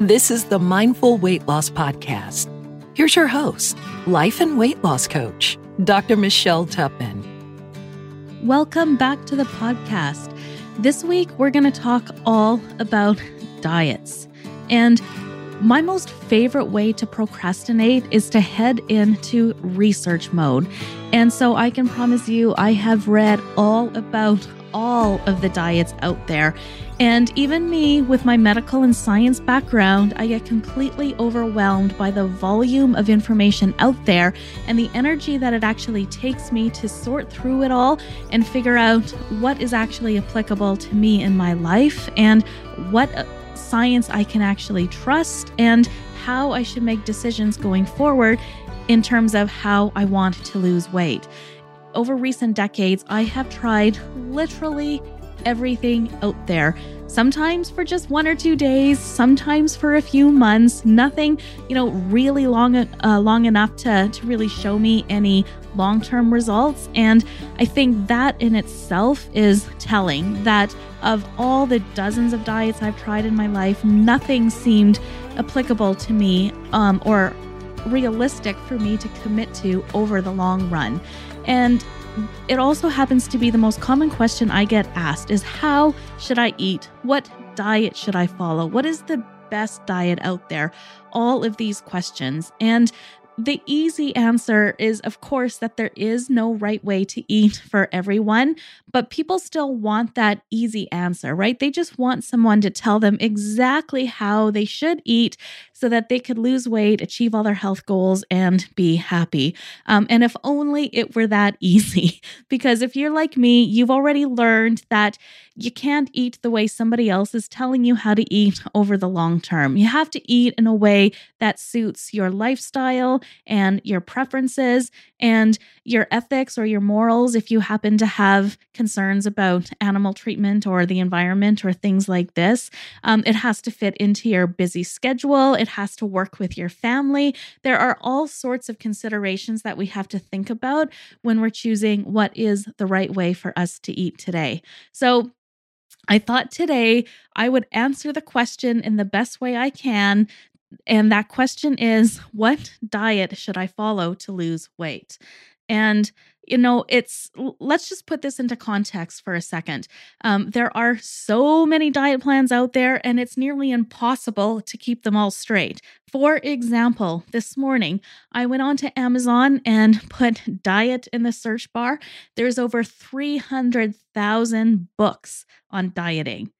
This is the Mindful Weight Loss Podcast. Here's your host, life and weight loss coach, Dr. Michelle Tupman. Welcome back to the podcast. This week, we're going to talk all about diets. And my most favorite way to procrastinate is to head into research mode. And so I can promise you, I have read all about all of the diets out there. And even me, with my medical and science background, I get completely overwhelmed by the volume of information out there and the energy that it actually takes me to sort through it all and figure out what is actually applicable to me in my life and what uh, science I can actually trust and how I should make decisions going forward in terms of how I want to lose weight. Over recent decades, I have tried literally everything out there. Sometimes for just one or two days, sometimes for a few months. Nothing, you know, really long, uh, long enough to to really show me any long term results. And I think that in itself is telling that of all the dozens of diets I've tried in my life, nothing seemed applicable to me um, or realistic for me to commit to over the long run. And it also happens to be the most common question I get asked is how should I eat? What diet should I follow? What is the best diet out there? All of these questions. And the easy answer is, of course, that there is no right way to eat for everyone, but people still want that easy answer, right? They just want someone to tell them exactly how they should eat so that they could lose weight, achieve all their health goals, and be happy. Um, and if only it were that easy. because if you're like me, you've already learned that you can't eat the way somebody else is telling you how to eat over the long term. You have to eat in a way that suits your lifestyle and your preferences and your ethics or your morals if you happen to have concerns about animal treatment or the environment or things like this. Um, it has to fit into your busy schedule, it has to work with your family. There are all sorts of considerations that we have to think about when we're choosing what is the right way for us to eat today. So, I thought today I would answer the question in the best way I can and that question is what diet should I follow to lose weight? And you know, it's let's just put this into context for a second. Um, there are so many diet plans out there, and it's nearly impossible to keep them all straight. For example, this morning I went on to Amazon and put diet in the search bar. There's over 300,000 books on dieting.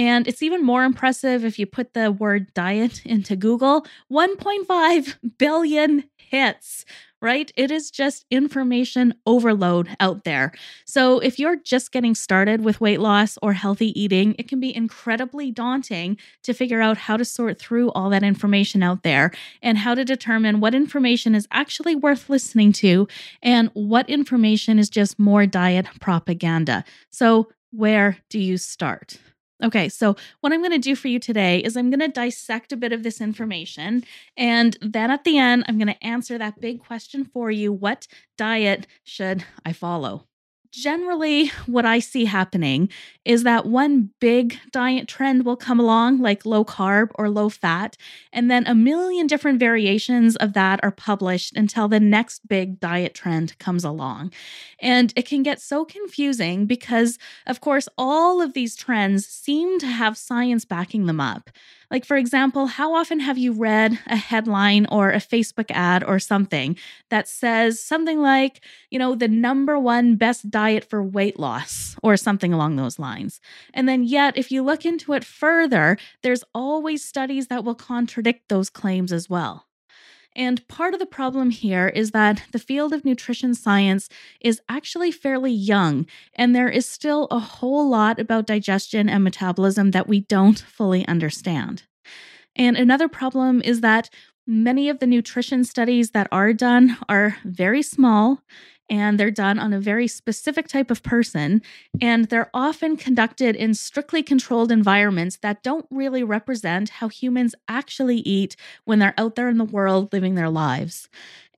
And it's even more impressive if you put the word diet into Google 1.5 billion hits, right? It is just information overload out there. So, if you're just getting started with weight loss or healthy eating, it can be incredibly daunting to figure out how to sort through all that information out there and how to determine what information is actually worth listening to and what information is just more diet propaganda. So, where do you start? Okay, so what I'm going to do for you today is I'm going to dissect a bit of this information. And then at the end, I'm going to answer that big question for you What diet should I follow? Generally what I see happening is that one big diet trend will come along, like low carb or low fat, and then a million different variations of that are published until the next big diet trend comes along. And it can get so confusing because, of course, all of these trends seem to have science backing them up. Like, for example, how often have you read a headline or a Facebook ad or something that says something like, you know, the number one best diet for weight loss or something along those lines? And then, yet, if you look into it further, there's always studies that will contradict those claims as well. And part of the problem here is that the field of nutrition science is actually fairly young, and there is still a whole lot about digestion and metabolism that we don't fully understand. And another problem is that Many of the nutrition studies that are done are very small and they're done on a very specific type of person. And they're often conducted in strictly controlled environments that don't really represent how humans actually eat when they're out there in the world living their lives.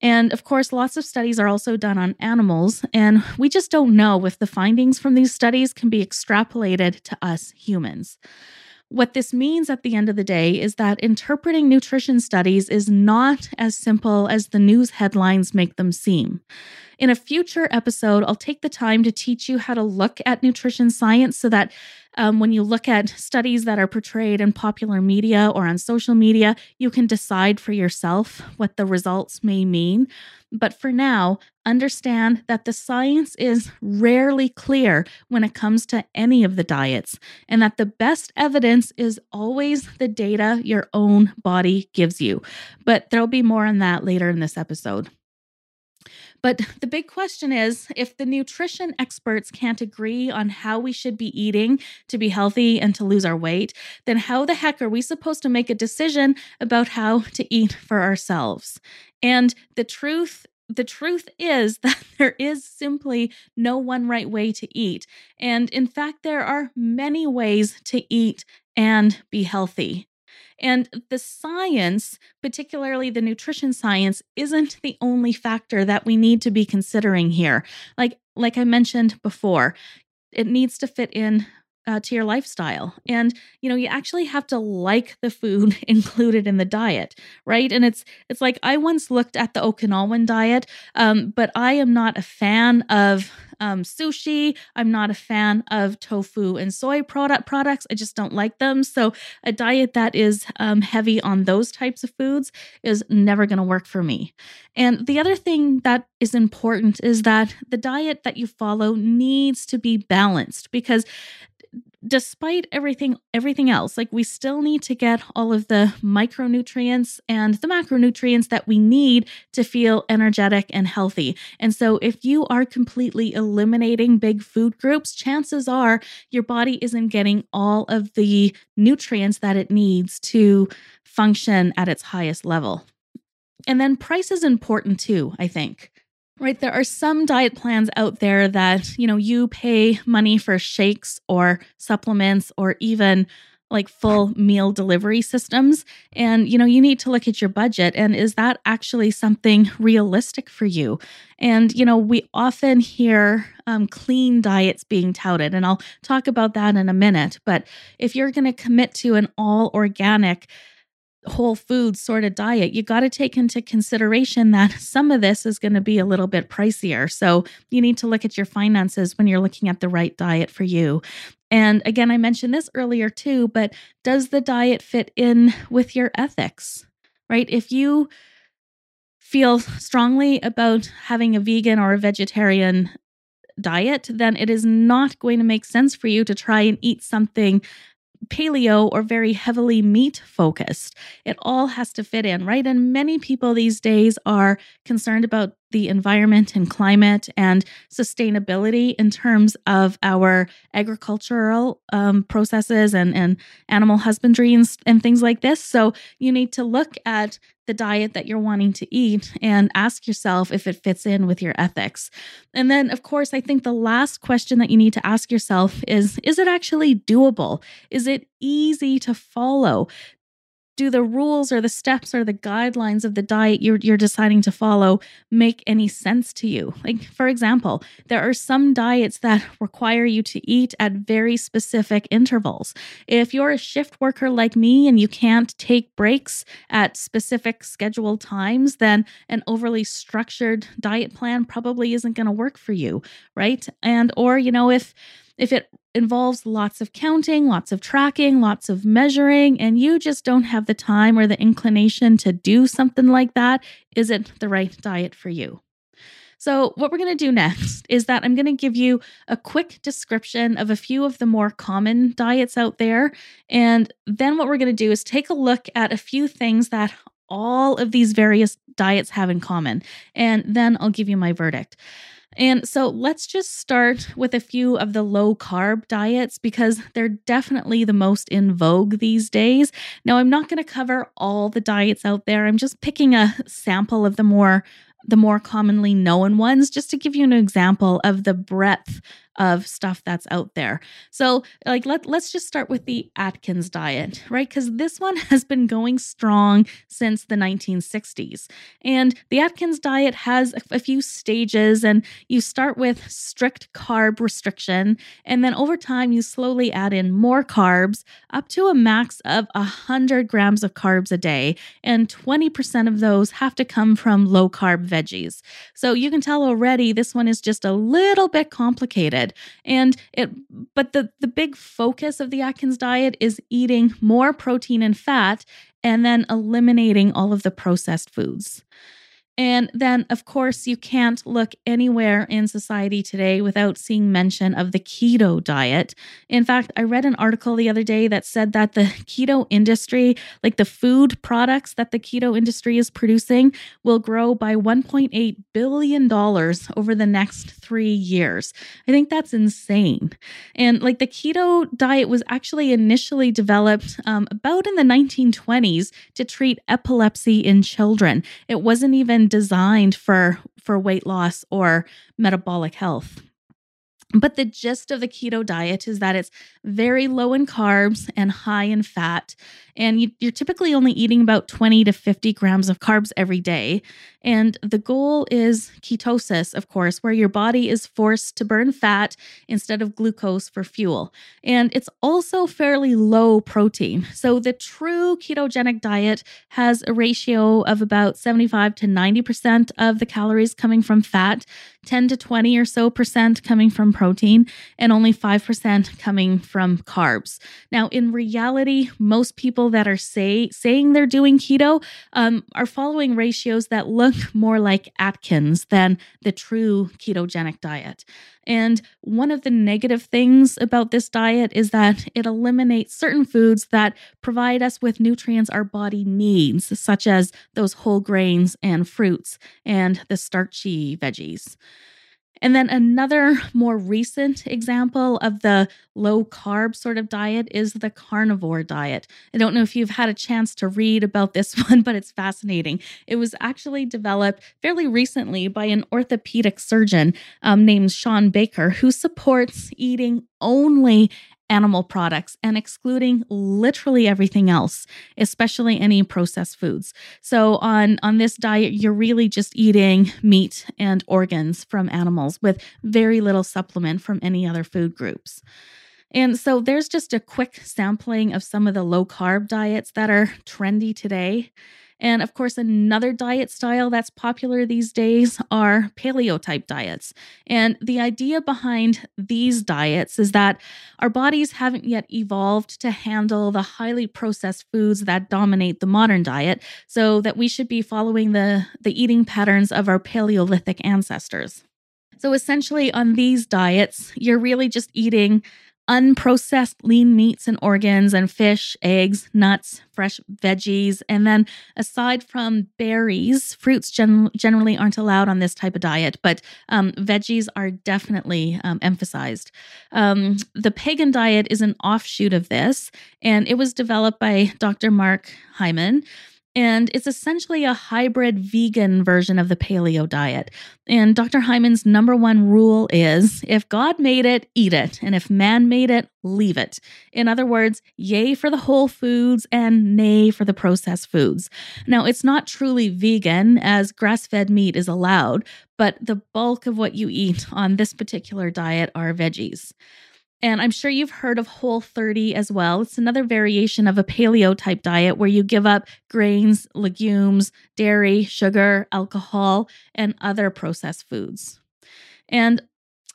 And of course, lots of studies are also done on animals, and we just don't know if the findings from these studies can be extrapolated to us humans. What this means at the end of the day is that interpreting nutrition studies is not as simple as the news headlines make them seem. In a future episode, I'll take the time to teach you how to look at nutrition science so that um, when you look at studies that are portrayed in popular media or on social media, you can decide for yourself what the results may mean. But for now, understand that the science is rarely clear when it comes to any of the diets, and that the best evidence is always the data your own body gives you. But there'll be more on that later in this episode. But the big question is if the nutrition experts can't agree on how we should be eating to be healthy and to lose our weight, then how the heck are we supposed to make a decision about how to eat for ourselves? And the truth the truth is that there is simply no one right way to eat. And in fact, there are many ways to eat and be healthy. And the science, particularly the nutrition science, isn't the only factor that we need to be considering here. Like like I mentioned before, it needs to fit in uh, to your lifestyle. And you know, you actually have to like the food included in the diet, right? And it's it's like I once looked at the Okinawan diet, um, but I am not a fan of um, sushi. I'm not a fan of tofu and soy product products. I just don't like them. So a diet that is um, heavy on those types of foods is never going to work for me. And the other thing that is important is that the diet that you follow needs to be balanced because despite everything everything else like we still need to get all of the micronutrients and the macronutrients that we need to feel energetic and healthy. And so if you are completely eliminating big food groups chances are your body isn't getting all of the nutrients that it needs to function at its highest level. And then price is important too i think Right. There are some diet plans out there that, you know, you pay money for shakes or supplements or even like full meal delivery systems. And, you know, you need to look at your budget and is that actually something realistic for you? And, you know, we often hear um, clean diets being touted, and I'll talk about that in a minute. But if you're going to commit to an all organic, whole food sort of diet, you got to take into consideration that some of this is going to be a little bit pricier. So you need to look at your finances when you're looking at the right diet for you. And again, I mentioned this earlier too, but does the diet fit in with your ethics? Right? If you feel strongly about having a vegan or a vegetarian diet, then it is not going to make sense for you to try and eat something paleo or very heavily meat focused. It all has to fit in, right? And many people these days are concerned about the environment and climate and sustainability in terms of our agricultural um, processes and, and animal husbandry and, and things like this. So you need to look at the diet that you're wanting to eat and ask yourself if it fits in with your ethics. And then, of course, I think the last question that you need to ask yourself is Is it actually doable? Is it easy to follow? Do the rules or the steps or the guidelines of the diet you're, you're deciding to follow make any sense to you? Like, for example, there are some diets that require you to eat at very specific intervals. If you're a shift worker like me and you can't take breaks at specific scheduled times, then an overly structured diet plan probably isn't going to work for you, right? And, or, you know, if if it involves lots of counting, lots of tracking, lots of measuring, and you just don't have the time or the inclination to do something like that, is it the right diet for you? So, what we're going to do next is that I'm going to give you a quick description of a few of the more common diets out there. And then, what we're going to do is take a look at a few things that all of these various diets have in common. And then I'll give you my verdict. And so let's just start with a few of the low carb diets because they're definitely the most in vogue these days. Now, I'm not going to cover all the diets out there. I'm just picking a sample of the more the more commonly known ones just to give you an example of the breadth of stuff that's out there. So, like let let's just start with the Atkins diet, right? Cuz this one has been going strong since the 1960s. And the Atkins diet has a, a few stages and you start with strict carb restriction and then over time you slowly add in more carbs up to a max of 100 grams of carbs a day and 20% of those have to come from low carb veggies. So, you can tell already this one is just a little bit complicated and it but the the big focus of the Atkins diet is eating more protein and fat and then eliminating all of the processed foods. And then, of course, you can't look anywhere in society today without seeing mention of the keto diet. In fact, I read an article the other day that said that the keto industry, like the food products that the keto industry is producing, will grow by $1.8 billion over the next three years. I think that's insane. And like the keto diet was actually initially developed um, about in the 1920s to treat epilepsy in children. It wasn't even designed for for weight loss or metabolic health. But the gist of the keto diet is that it's very low in carbs and high in fat. And you, are typically only eating about 20 to 50 grams of carbs every day. And the goal is ketosis, of course, where your body is forced to burn fat instead of glucose for fuel. And it's also fairly low protein. So the true ketogenic diet has a ratio of about 75 to 90% of the calories coming from fat 10 to 20 or so percent coming from protein and only 5% coming from carbs. Now, in reality, most people that are say, saying they're doing keto um, are following ratios that look more like Atkins than the true ketogenic diet. And one of the negative things about this diet is that it eliminates certain foods that provide us with nutrients our body needs, such as those whole grains and fruits and the starchy veggies. And then another more recent example of the low carb sort of diet is the carnivore diet. I don't know if you've had a chance to read about this one, but it's fascinating. It was actually developed fairly recently by an orthopedic surgeon um, named Shawn Baker, who supports eating only animal products and excluding literally everything else, especially any processed foods. So on on this diet you're really just eating meat and organs from animals with very little supplement from any other food groups. And so there's just a quick sampling of some of the low carb diets that are trendy today. And of course, another diet style that's popular these days are paleo type diets. And the idea behind these diets is that our bodies haven't yet evolved to handle the highly processed foods that dominate the modern diet, so that we should be following the, the eating patterns of our Paleolithic ancestors. So essentially, on these diets, you're really just eating unprocessed lean meats and organs and fish, eggs, nuts, fresh veggies. And then aside from berries, fruits gen- generally aren't allowed on this type of diet, but um, veggies are definitely um, emphasized. Um, the pegan diet is an offshoot of this, and it was developed by Dr. Mark Hyman. And it's essentially a hybrid vegan version of the paleo diet. And Dr. Hyman's number one rule is if God made it, eat it. And if man made it, leave it. In other words, yay for the whole foods and nay for the processed foods. Now, it's not truly vegan as grass fed meat is allowed, but the bulk of what you eat on this particular diet are veggies. And I'm sure you've heard of Whole 30 as well. It's another variation of a paleo type diet where you give up grains, legumes, dairy, sugar, alcohol, and other processed foods. And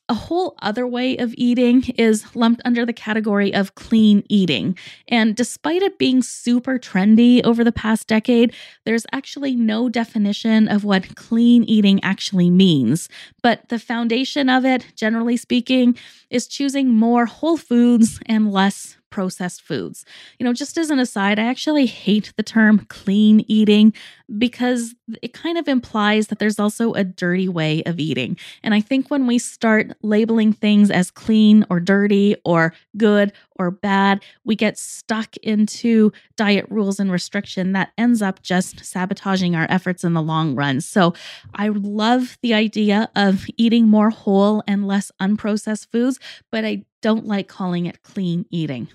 a whole other way of eating is lumped under the category of clean eating. And despite it being super trendy over the past decade, there's actually no definition of what clean eating actually means. But the foundation of it, generally speaking, is choosing more whole foods and less processed foods. You know, just as an aside, I actually hate the term clean eating. Because it kind of implies that there's also a dirty way of eating. And I think when we start labeling things as clean or dirty or good or bad, we get stuck into diet rules and restriction that ends up just sabotaging our efforts in the long run. So I love the idea of eating more whole and less unprocessed foods, but I don't like calling it clean eating.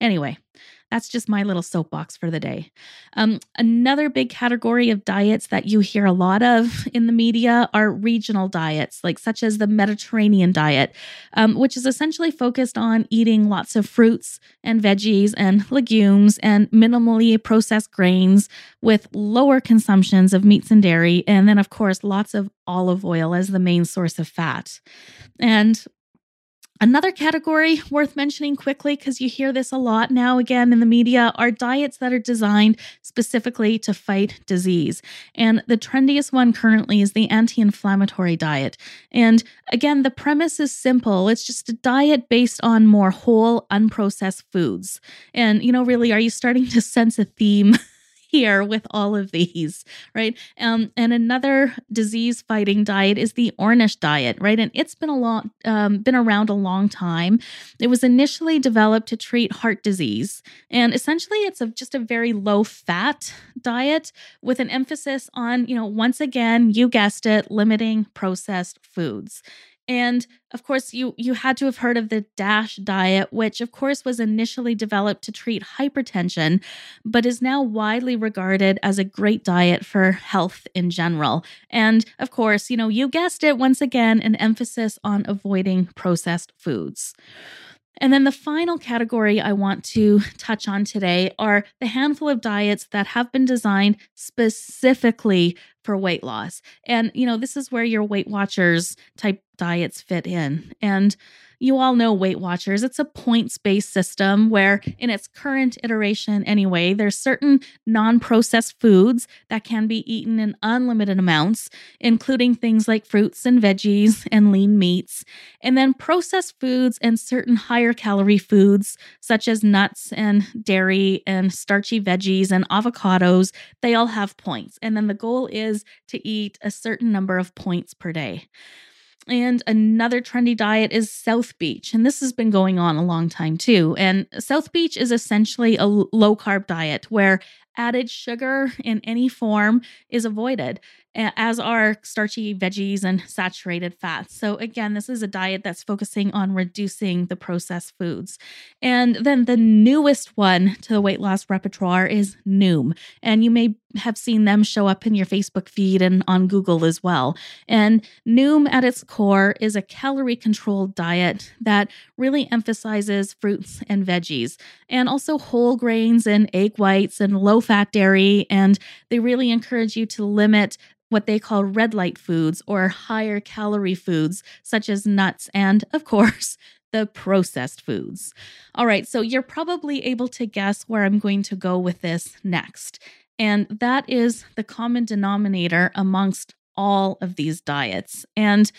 Anyway, that's just my little soapbox for the day. Um, another big category of diets that you hear a lot of in the media are regional diets, like such as the Mediterranean diet, um, which is essentially focused on eating lots of fruits and veggies and legumes and minimally processed grains with lower consumptions of meats and dairy, and then, of course, lots of olive oil as the main source of fat. And Another category worth mentioning quickly, because you hear this a lot now again in the media, are diets that are designed specifically to fight disease. And the trendiest one currently is the anti inflammatory diet. And again, the premise is simple it's just a diet based on more whole, unprocessed foods. And, you know, really, are you starting to sense a theme? here with all of these, right? Um, and another disease fighting diet is the Ornish diet, right? And it's been a long, um, been around a long time. It was initially developed to treat heart disease, and essentially, it's a, just a very low fat diet with an emphasis on, you know, once again, you guessed it, limiting processed foods. And of course, you you had to have heard of the DASH diet, which of course was initially developed to treat hypertension, but is now widely regarded as a great diet for health in general. And of course, you know, you guessed it once again, an emphasis on avoiding processed foods. And then the final category I want to touch on today are the handful of diets that have been designed specifically for weight loss. And, you know, this is where your Weight Watchers type diets fit in. And you all know Weight Watchers. It's a points based system where, in its current iteration anyway, there's certain non processed foods that can be eaten in unlimited amounts, including things like fruits and veggies and lean meats. And then processed foods and certain higher calorie foods, such as nuts and dairy and starchy veggies and avocados, they all have points. And then the goal is to eat a certain number of points per day. And another trendy diet is South Beach. And this has been going on a long time too. And South Beach is essentially a low carb diet where added sugar in any form is avoided as are starchy veggies and saturated fats. So, again, this is a diet that's focusing on reducing the processed foods. And then the newest one to the weight loss repertoire is Noom. And you may have seen them show up in your Facebook feed and on Google as well. And Noom, at its core, is a calorie controlled diet that really emphasizes fruits and veggies, and also whole grains and egg whites and low fat dairy. And they really encourage you to limit what they call red light foods or higher calorie foods, such as nuts and, of course, the processed foods. All right, so you're probably able to guess where I'm going to go with this next. And that is the common denominator amongst all of these diets. And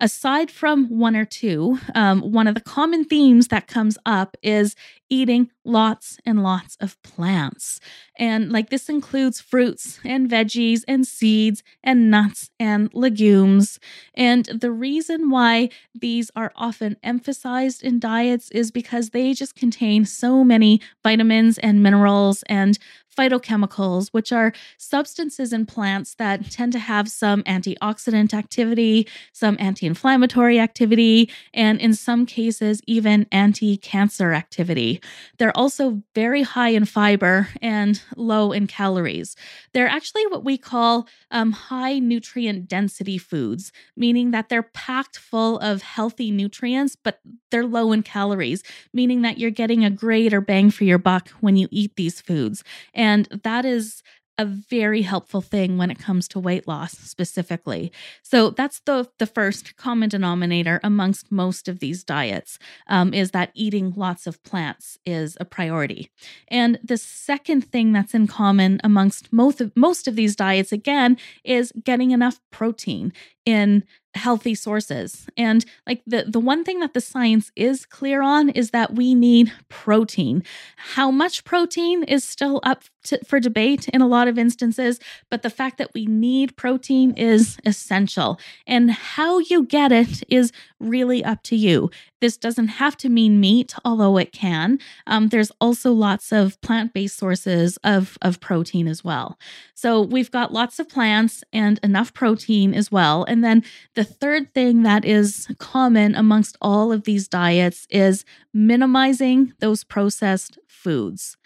aside from one or two, um, one of the common themes that comes up is eating lots and lots of plants. And like this includes fruits and veggies and seeds and nuts and legumes. And the reason why these are often emphasized in diets is because they just contain so many vitamins and minerals and phytochemicals, which are substances in plants that tend to have some antioxidant activity, some anti inflammatory activity, and in some cases, even anti cancer activity. They're also very high in fiber and low in calories. They're actually what we call um, high nutrient density foods, meaning that they're packed full of healthy nutrients, but they're low in calories, meaning that you're getting a greater bang for your buck when you eat these foods. And that is a very helpful thing when it comes to weight loss specifically. So that's the the first common denominator amongst most of these diets um, is that eating lots of plants is a priority. And the second thing that's in common amongst most of, most of these diets again is getting enough protein in healthy sources. And like the the one thing that the science is clear on is that we need protein. How much protein is still up to, for debate in a lot of instances, but the fact that we need protein is essential. And how you get it is really up to you. This doesn't have to mean meat, although it can. Um, there's also lots of plant based sources of, of protein as well. So we've got lots of plants and enough protein as well. And then the third thing that is common amongst all of these diets is minimizing those processed foods.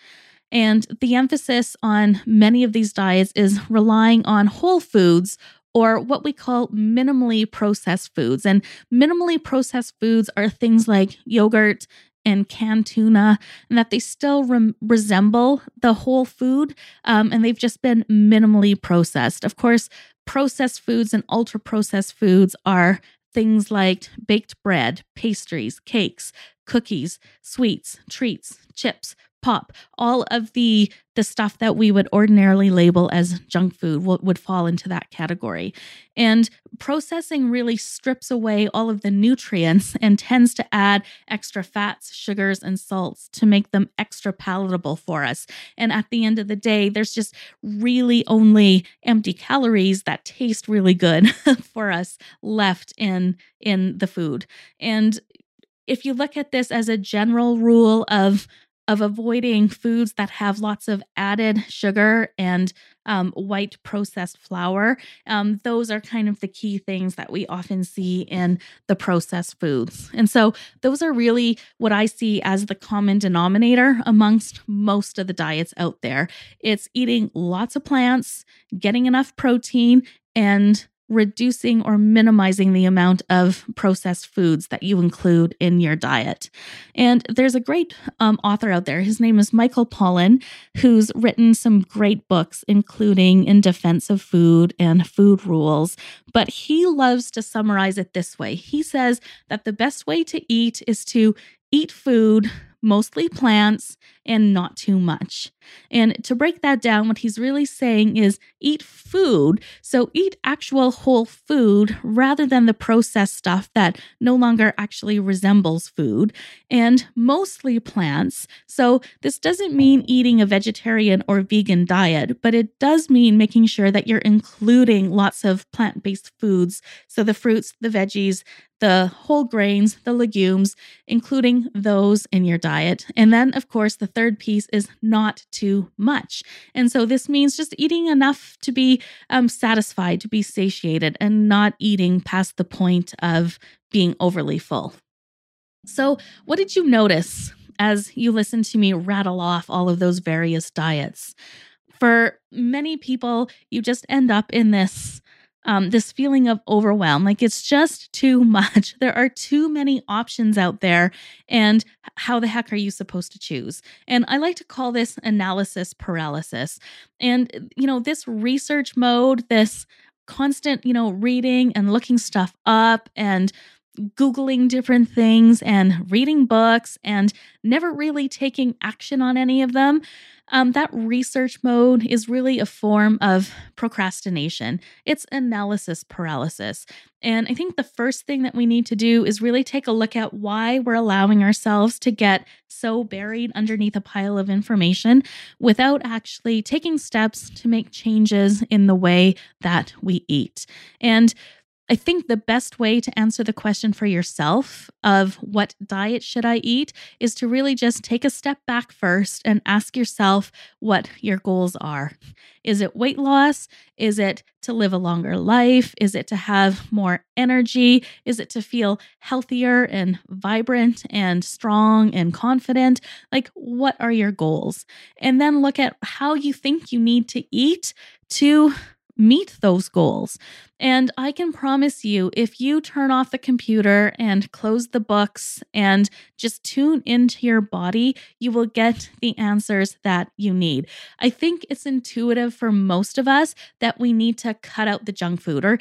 And the emphasis on many of these diets is relying on whole foods or what we call minimally processed foods. And minimally processed foods are things like yogurt and canned tuna, and that they still re- resemble the whole food, um, and they've just been minimally processed. Of course, processed foods and ultra processed foods are things like baked bread, pastries, cakes, cookies, sweets, treats, chips, pop. All of the the stuff that we would ordinarily label as junk food would, would fall into that category. And processing really strips away all of the nutrients and tends to add extra fats sugars and salts to make them extra palatable for us. And at the end of the day there's just really only empty calories that taste really good for us left in in the food. And if you look at this as a general rule of of avoiding foods that have lots of added sugar and um, white processed flour. Um, those are kind of the key things that we often see in the processed foods. And so, those are really what I see as the common denominator amongst most of the diets out there. It's eating lots of plants, getting enough protein, and reducing or minimizing the amount of processed foods that you include in your diet. And there's a great um, author out there. His name is Michael Pollan, who's written some great books, including In Defense of Food and Food Rules. But he loves to summarize it this way He says that the best way to eat is to eat food mostly plants, and not too much. And to break that down, what he's really saying is eat food. So eat actual whole food rather than the processed stuff that no longer actually resembles food, and mostly plants. So this doesn't mean eating a vegetarian or vegan diet, but it does mean making sure that you're including lots of plant based foods. So the fruits, the veggies, the whole grains, the legumes, including those in your diet. And then, of course, the third piece is not too much. And so this means just eating enough to be um, satisfied, to be satiated, and not eating past the point of being overly full. So, what did you notice as you listened to me rattle off all of those various diets? For many people, you just end up in this um, this feeling of overwhelm. Like it's just too much. There are too many options out there. And how the heck are you supposed to choose? And I like to call this analysis paralysis. And, you know, this research mode, this constant, you know, reading and looking stuff up and Googling different things and reading books and never really taking action on any of them um, that research mode is really a form of procrastination. It's analysis paralysis. And I think the first thing that we need to do is really take a look at why we're allowing ourselves to get so buried underneath a pile of information without actually taking steps to make changes in the way that we eat. And I think the best way to answer the question for yourself of what diet should I eat is to really just take a step back first and ask yourself what your goals are. Is it weight loss? Is it to live a longer life? Is it to have more energy? Is it to feel healthier and vibrant and strong and confident? Like, what are your goals? And then look at how you think you need to eat to meet those goals. And I can promise you, if you turn off the computer and close the books and just tune into your body, you will get the answers that you need. I think it's intuitive for most of us that we need to cut out the junk food or,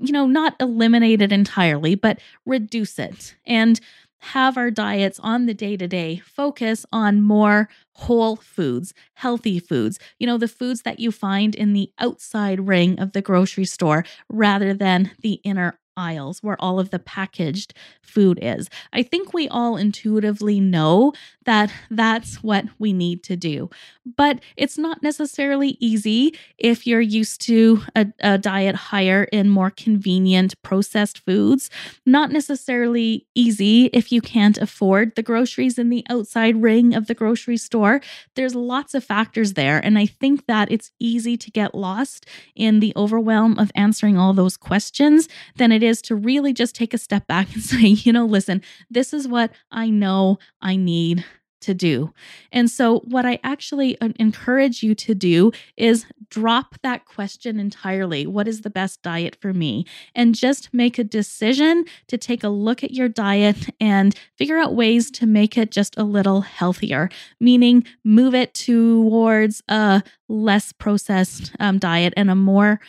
you know, not eliminate it entirely, but reduce it. And have our diets on the day to day focus on more whole foods, healthy foods, you know, the foods that you find in the outside ring of the grocery store rather than the inner aisles where all of the packaged food is. I think we all intuitively know that that's what we need to do. But it's not necessarily easy if you're used to a, a, diet higher in more convenient processed foods. Not necessarily easy if you can't afford the groceries in the outside ring of the grocery store. There's lots of factors there. And I think that it's easy to get lost in the overwhelm of answering all those questions than it is to really just take a step back and say, you know, listen, this is what I know I need to do. And so, what I actually encourage you to do is drop that question entirely what is the best diet for me? And just make a decision to take a look at your diet and figure out ways to make it just a little healthier, meaning move it towards a less processed um, diet and a more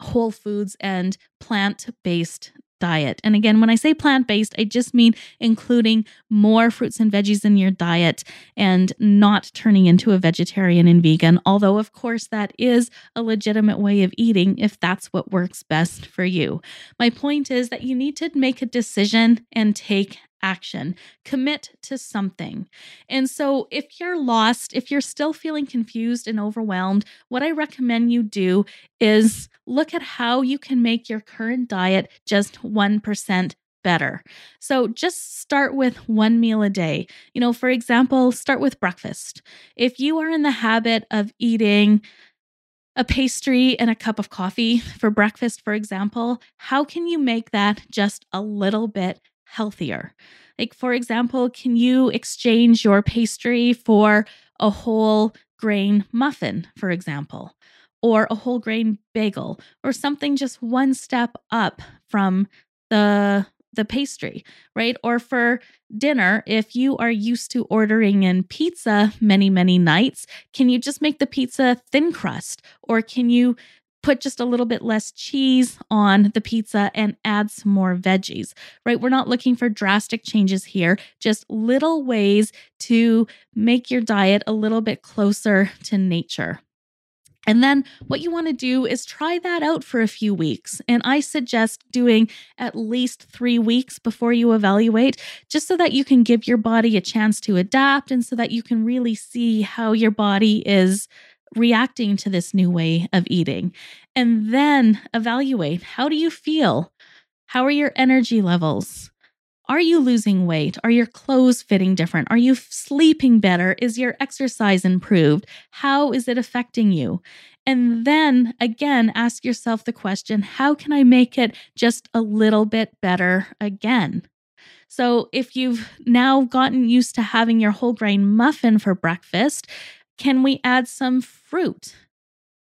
whole foods and plant based diet. And again, when I say plant based, I just mean including more fruits and veggies in your diet and not turning into a vegetarian and vegan. Although, of course, that is a legitimate way of eating if that's what works best for you. My point is that you need to make a decision and take action, commit to something. And so, if you're lost, if you're still feeling confused and overwhelmed, what I recommend you do is look at how you can make your current diet just 1% better. So just start with one meal a day. You know, for example, start with breakfast. If you are in the habit of eating a pastry and a cup of coffee for breakfast, for example, how can you make that just a little bit healthier. Like, for example, can you exchange your pastry for a whole grain muffin, for example, or a whole grain bagel, or something just one step up from the the pastry, right? Or for dinner, if you are used to ordering in pizza many, many nights, can you just make the pizza thin crust? Or can you put just a little bit less cheese on the pizza and add some more veggies, right? We're not looking for drastic changes here, just little ways to make your diet a little bit closer to nature. And then what you want to do is try that out for a few weeks. And I suggest doing at least three weeks before you evaluate, just so that you can give your body a chance to adapt and so that you can really see how your body is reacting to this new way of eating. And then evaluate how do you feel? How are your energy levels? Are you losing weight? Are your clothes fitting different? Are you sleeping better? Is your exercise improved? How is it affecting you? And then again, ask yourself the question how can I make it just a little bit better again? So, if you've now gotten used to having your whole grain muffin for breakfast, can we add some fruit?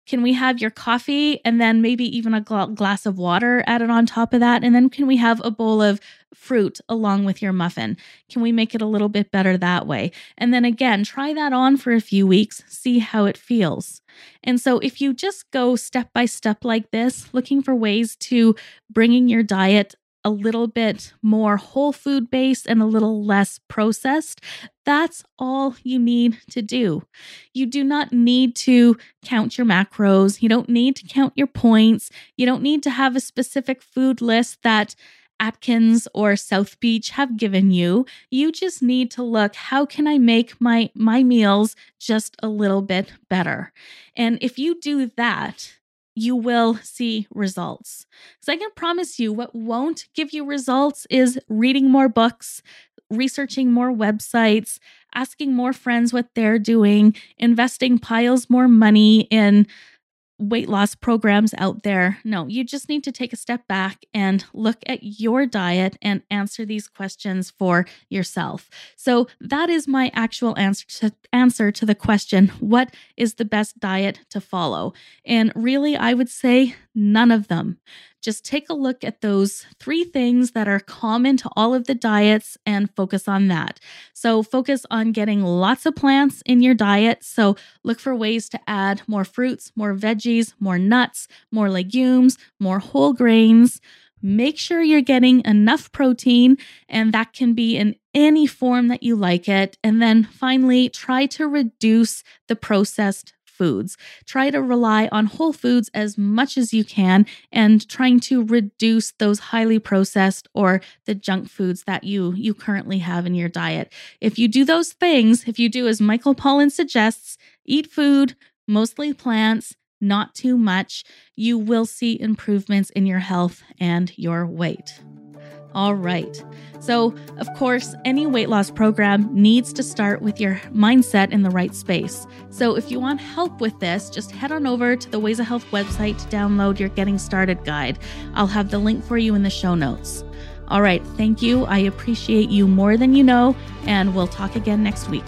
Can we have your coffee and then maybe even a gl- glass of water added on top of that? And then can we have a bowl of fruit along with your muffin? Can we make it a little bit better that way? And then again, try that on for a few weeks, see how it feels. And so if you just go step by step like this, looking for ways to bringing your diet a little bit more whole food based and a little less processed, that's all you need to do. You do not need to count your macros. You don't need to count your points. You don't need to have a specific food list that Atkins or South Beach have given you. You just need to look how can I make my my meals just a little bit better. And if you do that, you will see results. So I can promise you what won't give you results is reading more books, researching more websites, asking more friends what they're doing, investing piles more money in weight loss programs out there. No, you just need to take a step back and look at your diet and answer these questions for yourself. So that is my actual answer to answer to the question, what is the best diet to follow? And really I would say none of them just take a look at those three things that are common to all of the diets and focus on that. So, focus on getting lots of plants in your diet. So, look for ways to add more fruits, more veggies, more nuts, more legumes, more whole grains. Make sure you're getting enough protein, and that can be in any form that you like it. And then finally, try to reduce the processed foods. Try to rely on whole foods as much as you can and trying to reduce those highly processed or the junk foods that you you currently have in your diet. If you do those things, if you do as Michael Pollan suggests, eat food, mostly plants, not too much, you will see improvements in your health and your weight. All right. So, of course, any weight loss program needs to start with your mindset in the right space. So, if you want help with this, just head on over to the Ways of Health website to download your Getting Started guide. I'll have the link for you in the show notes. All right. Thank you. I appreciate you more than you know, and we'll talk again next week.